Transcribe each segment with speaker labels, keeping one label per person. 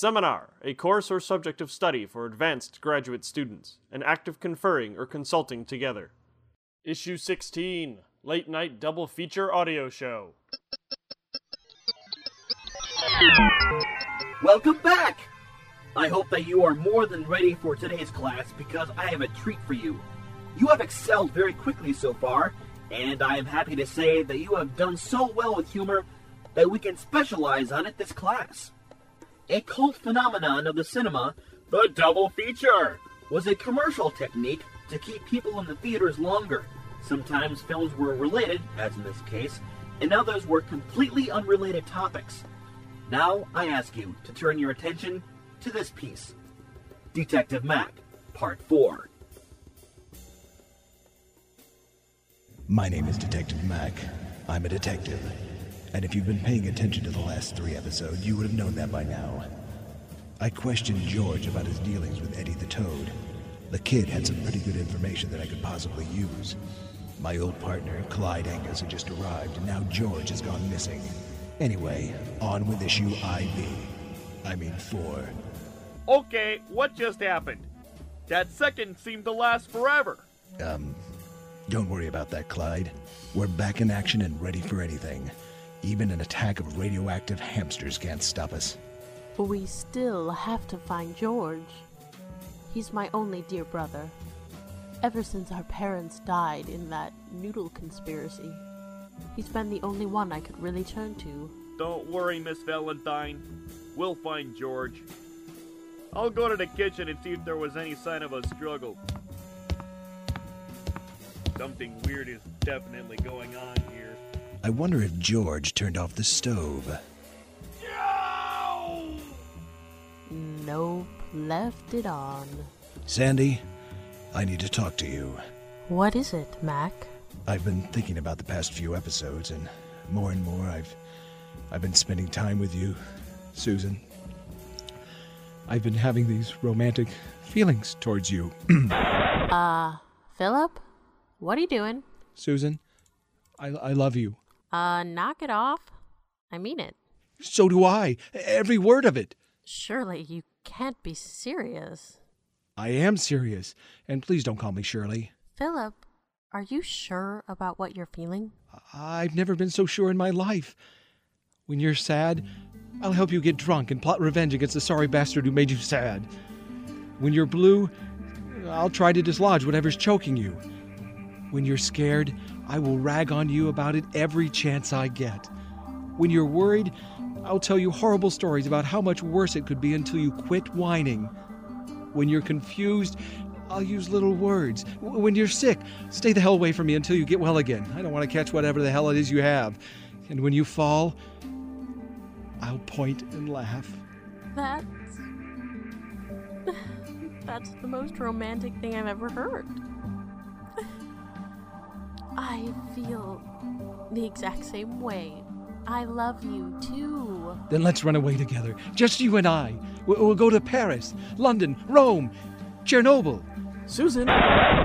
Speaker 1: Seminar, a course or subject of study for advanced graduate students, an act of conferring or consulting together. Issue 16, Late Night Double Feature Audio Show.
Speaker 2: Welcome back! I hope that you are more than ready for today's class because I have a treat for you. You have excelled very quickly so far, and I am happy to say that you have done so well with humor that we can specialize on it this class. A cult phenomenon of the cinema, the double feature, was a commercial technique to keep people in the theaters longer. Sometimes films were related, as in this case, and others were completely unrelated topics. Now I ask you to turn your attention to this piece Detective Mac, Part 4.
Speaker 3: My name is Detective Mac. I'm a detective. And if you've been paying attention to the last three episodes, you would have known that by now. I questioned George about his dealings with Eddie the Toad. The kid had some pretty good information that I could possibly use. My old partner, Clyde Angus, had just arrived, and now George has gone missing. Anyway, on with issue IV. I mean 4.
Speaker 4: Okay, what just happened? That second seemed to last forever.
Speaker 3: Um, don't worry about that, Clyde. We're back in action and ready for anything. Even an attack of radioactive hamsters can't stop us.
Speaker 5: But we still have to find George. He's my only dear brother. Ever since our parents died in that noodle conspiracy, he's been the only one I could really turn to.
Speaker 4: Don't worry, Miss Valentine. We'll find George. I'll go to the kitchen and see if there was any sign of a struggle. Something weird is definitely going on here.
Speaker 3: I wonder if George turned off the stove.
Speaker 5: Nope, left it on.
Speaker 3: Sandy, I need to talk to you.
Speaker 5: What is it, Mac?
Speaker 3: I've been thinking about the past few episodes, and more and more I've I've been spending time with you, Susan. I've been having these romantic feelings towards you.
Speaker 5: Uh, Philip? What are you doing?
Speaker 3: Susan, I, I love you.
Speaker 5: Uh, knock it off. I mean it.
Speaker 3: So do I. Every word of it.
Speaker 5: Surely you can't be serious.
Speaker 3: I am serious. And please don't call me Shirley.
Speaker 5: Philip, are you sure about what you're feeling?
Speaker 3: I've never been so sure in my life. When you're sad, I'll help you get drunk and plot revenge against the sorry bastard who made you sad. When you're blue, I'll try to dislodge whatever's choking you. When you're scared, I will rag on you about it every chance I get. When you're worried, I'll tell you horrible stories about how much worse it could be until you quit whining. When you're confused, I'll use little words. When you're sick, stay the hell away from me until you get well again. I don't want to catch whatever the hell it is you have. And when you fall, I'll point and laugh.
Speaker 5: That's. That's the most romantic thing I've ever heard. I feel the exact same way. I love you too.
Speaker 3: Then let's run away together. Just you and I. We- We'll go to Paris, London, Rome, Chernobyl.
Speaker 1: Susan,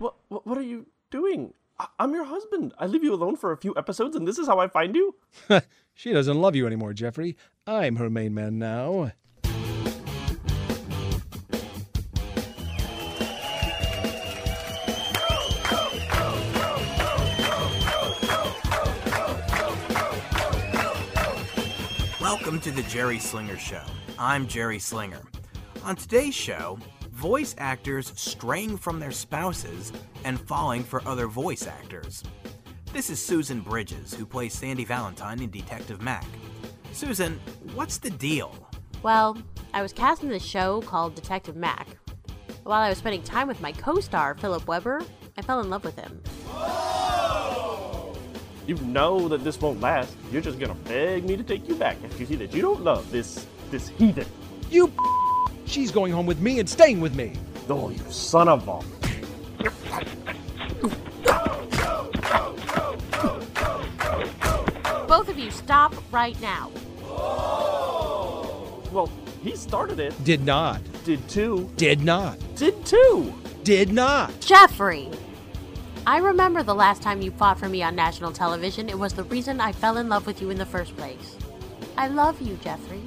Speaker 1: what, what, what are you doing? I, I'm your husband. I leave you alone for a few episodes, and this is how I find you?
Speaker 3: she doesn't love you anymore, Jeffrey. I'm her main man now.
Speaker 6: Welcome to the Jerry Slinger Show. I'm Jerry Slinger. On today's show, voice actors straying from their spouses and falling for other voice actors. This is Susan Bridges, who plays Sandy Valentine in Detective Mac. Susan, what's the deal?
Speaker 5: Well, I was cast in this show called Detective Mac. While I was spending time with my co star, Philip Weber, I fell in love with him.
Speaker 1: You know that this won't last. You're just gonna beg me to take you back if you see that you don't love this this heathen.
Speaker 3: You. She's going home with me and staying with me.
Speaker 1: Oh, you son of a.
Speaker 5: Both of you, stop right now.
Speaker 1: Well, he started it.
Speaker 3: Did not.
Speaker 1: Did too.
Speaker 3: Did not.
Speaker 1: Did too.
Speaker 3: Did not.
Speaker 5: Jeffrey! I remember the last time you fought for me on national television. It was the reason I fell in love with you in the first place. I love you, Jeffrey.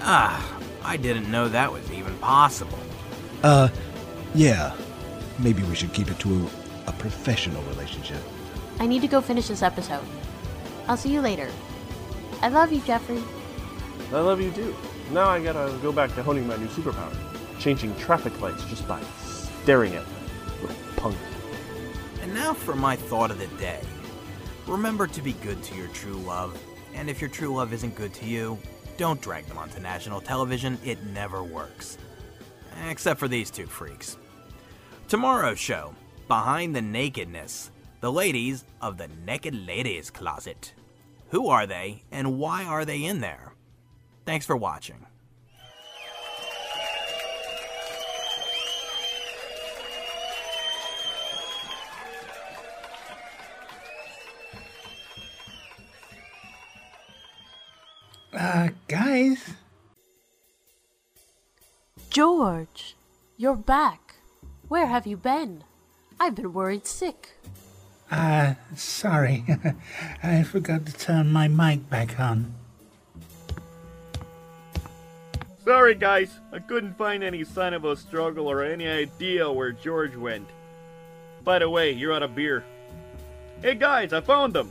Speaker 6: Ah, I didn't know that was even possible.
Speaker 7: Uh, yeah. Maybe we should keep it to a, a professional relationship.
Speaker 5: I need to go finish this episode. I'll see you later. I love you, Jeffrey.
Speaker 1: I love you too. Now I gotta go back to honing my new superpower, changing traffic lights just by staring at them. Little punk.
Speaker 6: And now for my thought of the day. Remember to be good to your true love, and if your true love isn't good to you, don't drag them onto national television. It never works. Except for these two freaks. Tomorrow's show Behind the Nakedness. The ladies of the Naked Ladies Closet. Who are they, and why are they in there? Thanks for watching.
Speaker 8: Uh, guys?
Speaker 5: George, you're back. Where have you been? I've been worried sick.
Speaker 8: Uh, sorry. I forgot to turn my mic back on.
Speaker 4: Sorry, guys. I couldn't find any sign of a struggle or any idea where George went. By the way, you're out of beer. Hey, guys, I found them.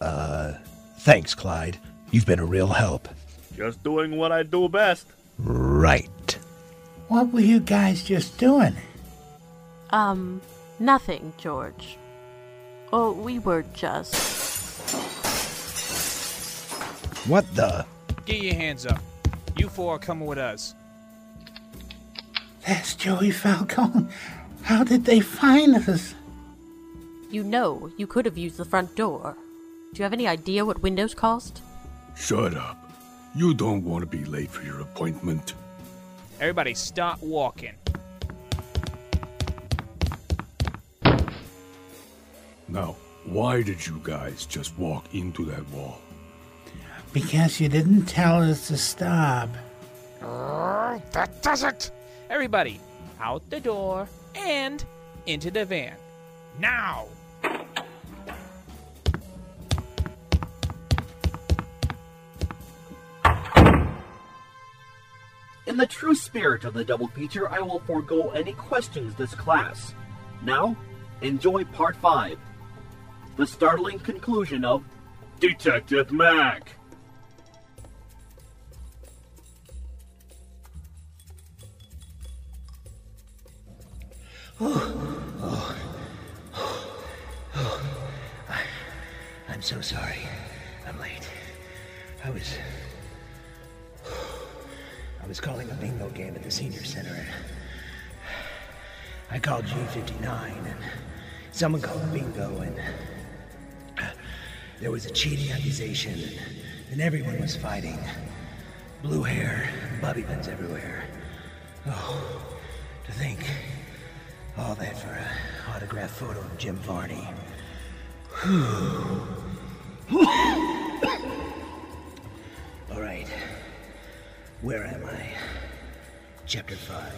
Speaker 7: Uh, thanks, Clyde. You've been a real help.
Speaker 4: Just doing what I do best.
Speaker 7: Right.
Speaker 8: What were you guys just doing?
Speaker 5: Um, nothing, George. Oh, we were just.
Speaker 7: What the?
Speaker 9: Get your hands up. You four are coming with us.
Speaker 8: That's Joey Falcone. How did they find us?
Speaker 5: You know, you could have used the front door. Do you have any idea what windows cost?
Speaker 10: Shut up. You don't want to be late for your appointment.
Speaker 9: Everybody stop walking.
Speaker 10: Now, why did you guys just walk into that wall?
Speaker 8: Because you didn't tell us to stop.
Speaker 9: Oh, that does it! Everybody, out the door and into the van. Now!
Speaker 2: In the true spirit of the double feature, I will forego any questions this class. Now, enjoy part 5. The startling conclusion of Detective Mac. Oh, oh, oh.
Speaker 11: I'm so sorry. I'm late. I was. I was calling a bingo game at the senior center. and. I called G59 and someone called bingo and there was a cheating accusation and, everyone was fighting. Blue hair, bobby pins everywhere. Oh, to think. All that for a autographed photo of Jim Varney. All right. Where am I? Chapter 5.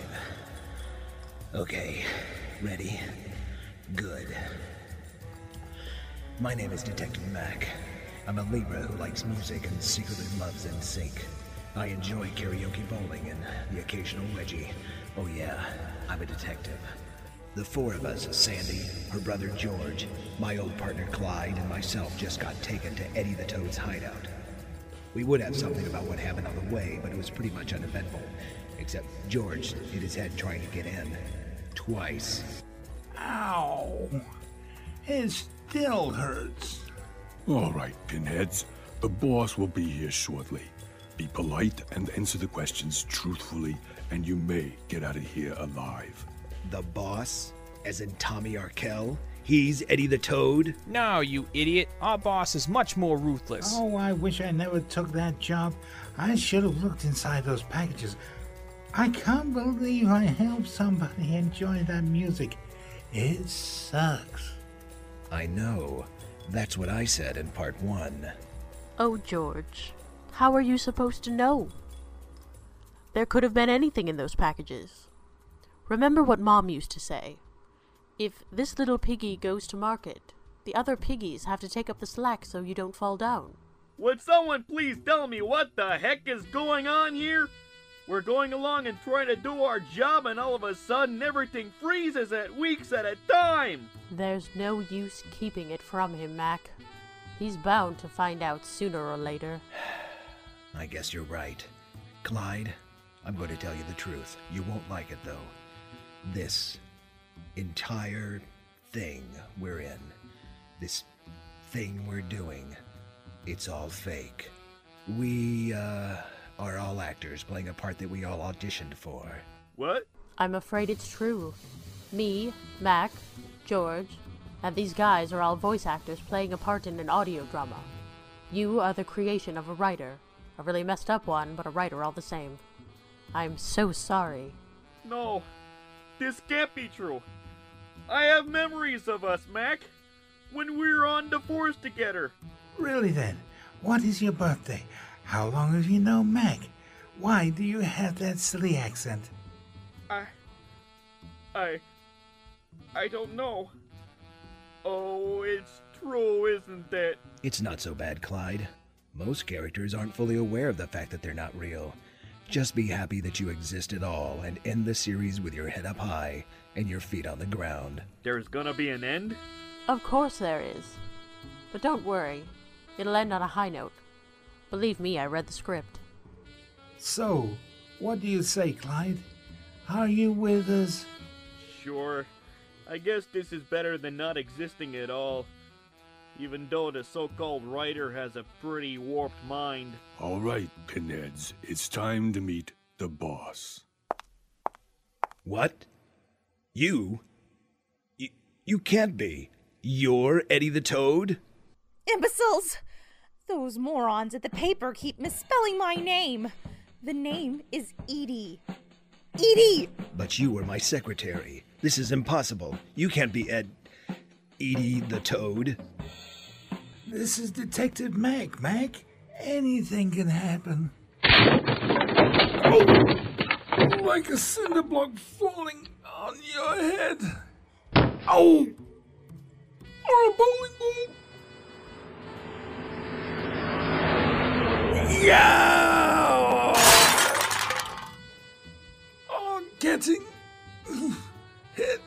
Speaker 11: Okay. Ready? Good. My name is Detective Mac. I'm a Libra who likes music and secretly loves NSYNC. I enjoy karaoke bowling and the occasional wedgie. Oh yeah, I'm a detective. The four of us, Sandy, her brother George, my old partner Clyde, and myself just got taken to Eddie the Toad's hideout. We would have something about what happened on the way, but it was pretty much uneventful. Except George hit his head trying to get in. Twice.
Speaker 8: Ow. It still hurts.
Speaker 10: All right, pinheads. The boss will be here shortly. Be polite and answer the questions truthfully, and you may get out of here alive.
Speaker 7: The boss? As in Tommy Arkell? He's Eddie the Toad?
Speaker 9: No, you idiot. Our boss is much more ruthless.
Speaker 8: Oh, I wish I never took that job. I should have looked inside those packages. I can't believe I helped somebody enjoy that music. It sucks.
Speaker 7: I know. That's what I said in part one.
Speaker 5: Oh, George, how are you supposed to know? There could have been anything in those packages. Remember what Mom used to say. If this little piggy goes to market, the other piggies have to take up the slack so you don't fall down.
Speaker 4: Would someone please tell me what the heck is going on here? We're going along and trying to do our job, and all of a sudden everything freezes at weeks at a time.
Speaker 5: There's no use keeping it from him, Mac. He's bound to find out sooner or later.
Speaker 11: I guess you're right. Clyde, I'm going to tell you the truth. You won't like it, though. This entire thing we're in, this thing we're doing, it's all fake. We, uh, are all actors playing a part that we all auditioned for.
Speaker 4: What?
Speaker 5: I'm afraid it's true. Me, Mac, George, and these guys are all voice actors playing a part in an audio drama. You are the creation of a writer. A really messed up one, but a writer all the same. I'm so sorry.
Speaker 4: No, this can't be true. I have memories of us, Mac, when we were on the force together.
Speaker 8: Really then, what is your birthday? How long have you known Mac? Why do you have that silly accent?
Speaker 4: I. I. I don't know. Oh, it's true, isn't it?
Speaker 11: It's not so bad, Clyde. Most characters aren't fully aware of the fact that they're not real. Just be happy that you exist at all and end the series with your head up high and your feet on the ground.
Speaker 4: There's gonna be an end?
Speaker 5: Of course there is. But don't worry, it'll end on a high note. Believe me, I read the script.
Speaker 8: So, what do you say, Clyde? Are you with us?
Speaker 4: Sure. I guess this is better than not existing at all. Even though the so called writer has a pretty warped mind.
Speaker 10: All right, pinheads, it's time to meet the boss.
Speaker 11: What? You? You, you can't be. You're Eddie the Toad?
Speaker 12: Imbeciles! Those morons at the paper keep misspelling my name. The name is Edie. Edie!
Speaker 11: But you were my secretary. This is impossible. You can't be Ed. Edie the Toad.
Speaker 8: This is Detective Mac, Mac. Anything can happen. Oh! Like a cinder block falling on your head. Oh! Or a bowling ball. Yeah! Oh, getting hit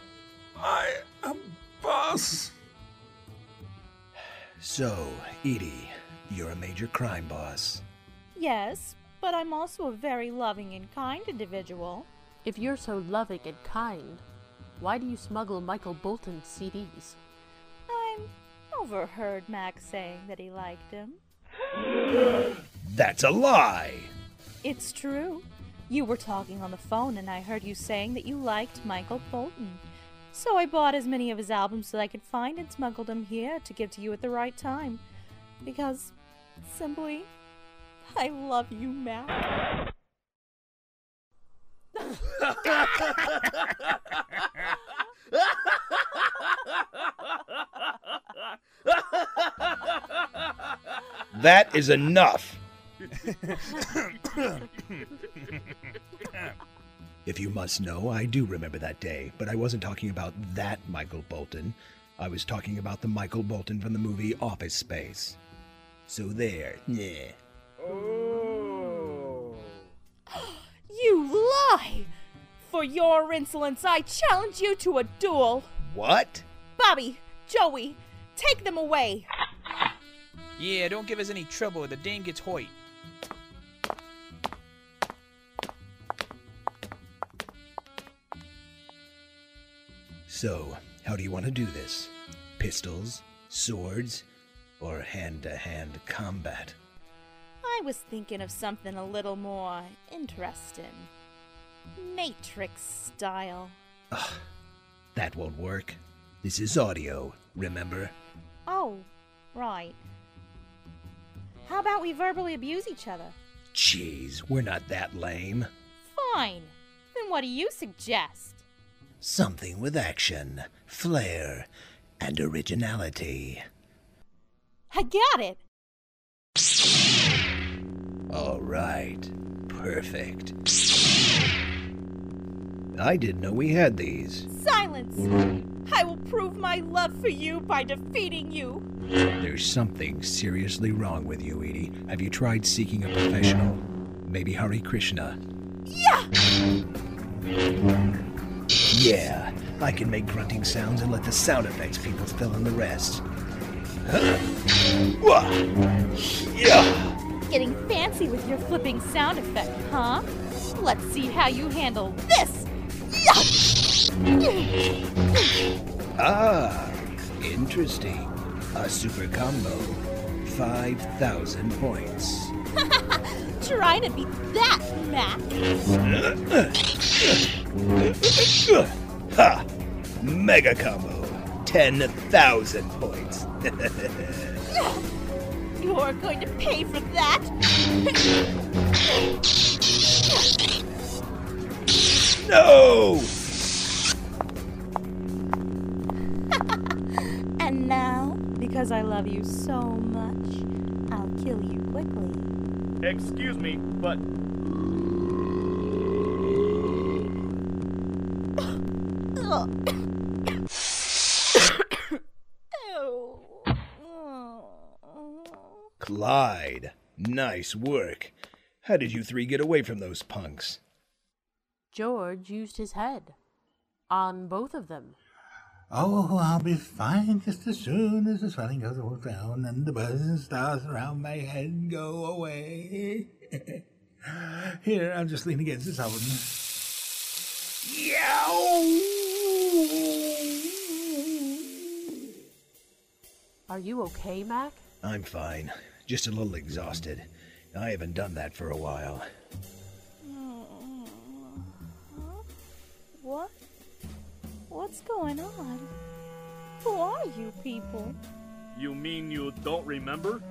Speaker 8: by a bus.
Speaker 11: So, Edie, you're a major crime boss.
Speaker 12: Yes, but I'm also a very loving and kind individual.
Speaker 5: If you're so loving and kind, why do you smuggle Michael Bolton's CDs?
Speaker 12: I'm overheard Max saying that he liked him.
Speaker 11: That's a lie!
Speaker 12: It's true. You were talking on the phone and I heard you saying that you liked Michael Bolton. So I bought as many of his albums that I could find and smuggled them here to give to you at the right time. Because, simply, I love you, Mac.
Speaker 11: That is enough! If you must know, I do remember that day, but I wasn't talking about that Michael Bolton. I was talking about the Michael Bolton from the movie Office Space. So there, yeah.
Speaker 4: Oh.
Speaker 12: You lie! For your insolence, I challenge you to a duel.
Speaker 11: What?
Speaker 12: Bobby, Joey, take them away.
Speaker 9: Yeah, don't give us any trouble. The dame gets Hoyt.
Speaker 11: So, how do you want to do this? Pistols, swords, or hand to hand combat?
Speaker 12: I was thinking of something a little more interesting. Matrix style.
Speaker 11: Ugh, that won't work. This is audio, remember?
Speaker 12: Oh, right. How about we verbally abuse each other?
Speaker 11: Jeez, we're not that lame.
Speaker 12: Fine. Then what do you suggest?
Speaker 11: Something with action, flair, and originality.
Speaker 12: I got it.
Speaker 11: All right, perfect. I didn't know we had these.
Speaker 12: Silence! I will prove my love for you by defeating you.
Speaker 11: There's something seriously wrong with you, Edie. Have you tried seeking a professional? Maybe Hare Krishna?
Speaker 12: Yeah!
Speaker 11: Yeah, I can make grunting sounds and let the sound effects people fill in the rest. Yeah!
Speaker 12: Getting fancy with your flipping sound effect, huh? Let's see how you handle this!
Speaker 11: Ah, interesting. A super combo. 5,000 points.
Speaker 12: Trying to beat that, Mac.
Speaker 11: ha! Mega combo. 10,000 points.
Speaker 12: You're going to pay for that.
Speaker 11: no!
Speaker 12: and now, because I love you so much, I'll kill you quickly.
Speaker 4: Excuse me, but
Speaker 11: Clyde, nice work. How did you three get away from those punks?
Speaker 5: George used his head. On both of them.
Speaker 8: Oh, I'll be fine just as soon as the swelling goes all down and the buzzing stars around my head go away. Here, I'm just leaning against this oven.
Speaker 5: Are you okay, Mac?
Speaker 11: I'm fine. Just a little exhausted. I haven't done that for a while.
Speaker 12: What? What's going on? Who are you people?
Speaker 4: you mean you don't remember?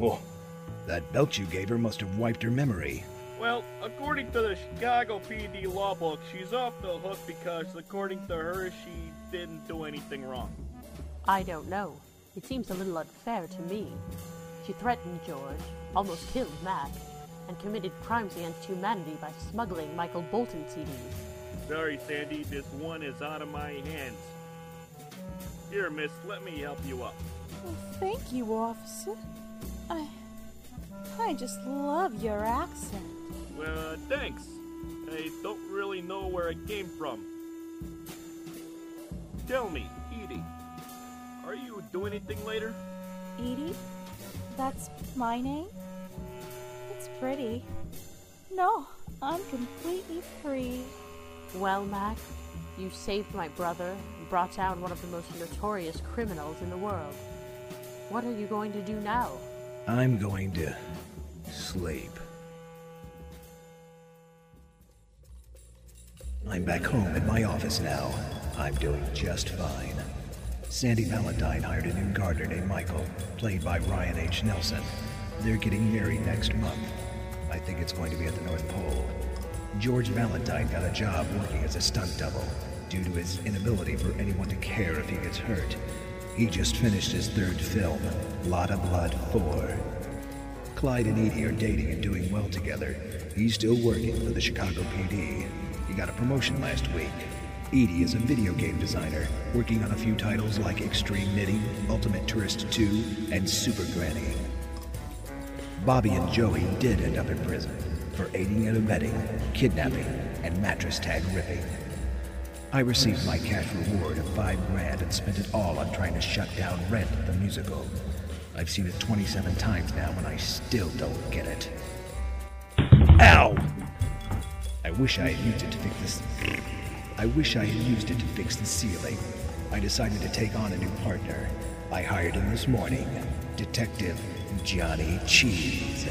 Speaker 11: Oh, that belt you gave her must have wiped her memory.
Speaker 4: Well, according to the Chicago PD law book, she's off the hook because, according to her, she didn't do anything wrong.
Speaker 5: I don't know. It seems a little unfair to me. She threatened George, almost killed Mac, and committed crimes against humanity by smuggling Michael Bolton CDs.
Speaker 4: Sorry, Sandy, this one is out of my hands. Here, miss, let me help you up.
Speaker 12: Well, thank you, officer. I. I just love your accent.
Speaker 4: Well, thanks. I don't really know where it came from. Tell me, Edie, are you doing anything later?
Speaker 12: Edie? That's my name? It's pretty. No, I'm completely free.
Speaker 5: Well, Mac, you saved my brother and brought down one of the most notorious criminals in the world. What are you going to do now?
Speaker 11: I'm going to sleep. I'm back home in my office now. I'm doing just fine. Sandy Valentine hired a new gardener named Michael, played by Ryan H. Nelson. They're getting married next month. I think it's going to be at the North Pole. George Valentine got a job working as a stunt double due to his inability for anyone to care if he gets hurt. He just finished his third film, Lot of Blood 4. Clyde and Edie are dating and doing well together. He's still working for the Chicago PD. Got a promotion last week. Edie is a video game designer, working on a few titles like Extreme Knitting, Ultimate Tourist 2, and Super Granny. Bobby and Joey did end up in prison for aiding and abetting, kidnapping, and mattress tag ripping. I received my cash reward of five grand and spent it all on trying to shut down Rent the musical. I've seen it 27 times now and I still don't get it. I wish I had used it to fix this. I wish I had used it to fix the ceiling. I decided to take on a new partner. I hired him this morning, Detective Johnny Cheese.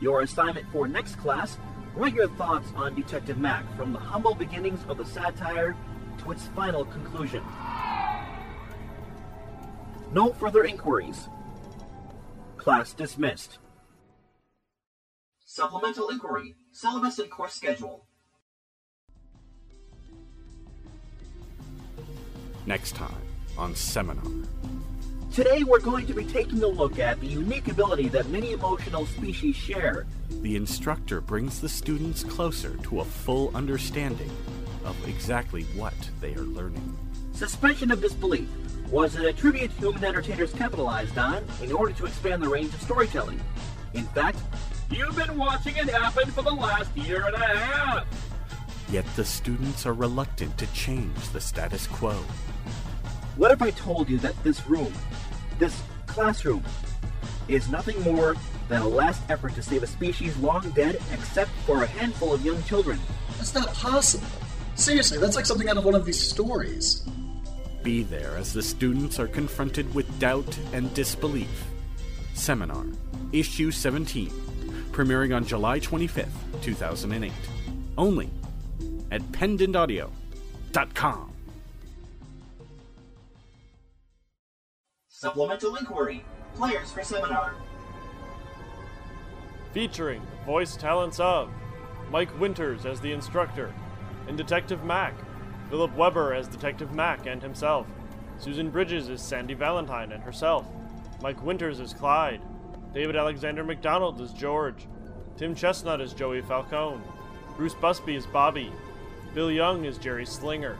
Speaker 2: Your assignment for next class write your thoughts on Detective Mac from the humble beginnings of the satire to its final conclusion. No further inquiries. Class dismissed. Supplemental inquiry, syllabus and course schedule.
Speaker 13: Next time on Seminar.
Speaker 2: Today we're going to be taking a look at the unique ability that many emotional species share.
Speaker 13: The instructor brings the students closer to a full understanding of exactly what they are learning.
Speaker 2: Suspension of disbelief was an attribute human entertainers capitalized on in order to expand the range of storytelling. In fact, you've been watching it happen for the last year and a half.
Speaker 13: Yet the students are reluctant to change the status quo.
Speaker 2: What if I told you that this room, this classroom, is nothing more than a last effort to save a species long dead except for a handful of young children?
Speaker 14: That's not possible. Seriously, that's like something out of one of these stories.
Speaker 13: Be there as the students are confronted with doubt and disbelief. Seminar, Issue 17, premiering on July 25th, 2008. Only at pendantaudio.com.
Speaker 2: Supplemental inquiry. Players for seminar.
Speaker 1: Featuring the voice talents of Mike Winters as the instructor, and Detective Mac, Philip Weber as Detective Mac and himself, Susan Bridges as Sandy Valentine and herself, Mike Winters as Clyde, David Alexander McDonald as George, Tim Chestnut as Joey Falcone, Bruce Busby as Bobby, Bill Young as Jerry Slinger,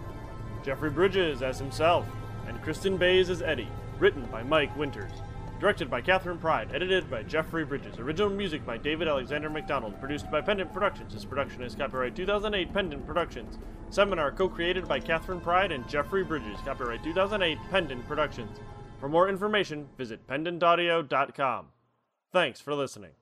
Speaker 1: Jeffrey Bridges as himself, and Kristen Bays as Eddie, written by Mike Winters. Directed by Catherine Pride, edited by Jeffrey Bridges. Original music by David Alexander McDonald. Produced by Pendant Productions. This production is copyright 2008 Pendant Productions. Seminar co-created by Catherine Pride and Jeffrey Bridges. Copyright 2008 Pendant Productions. For more information, visit pendantaudio.com. Thanks for listening.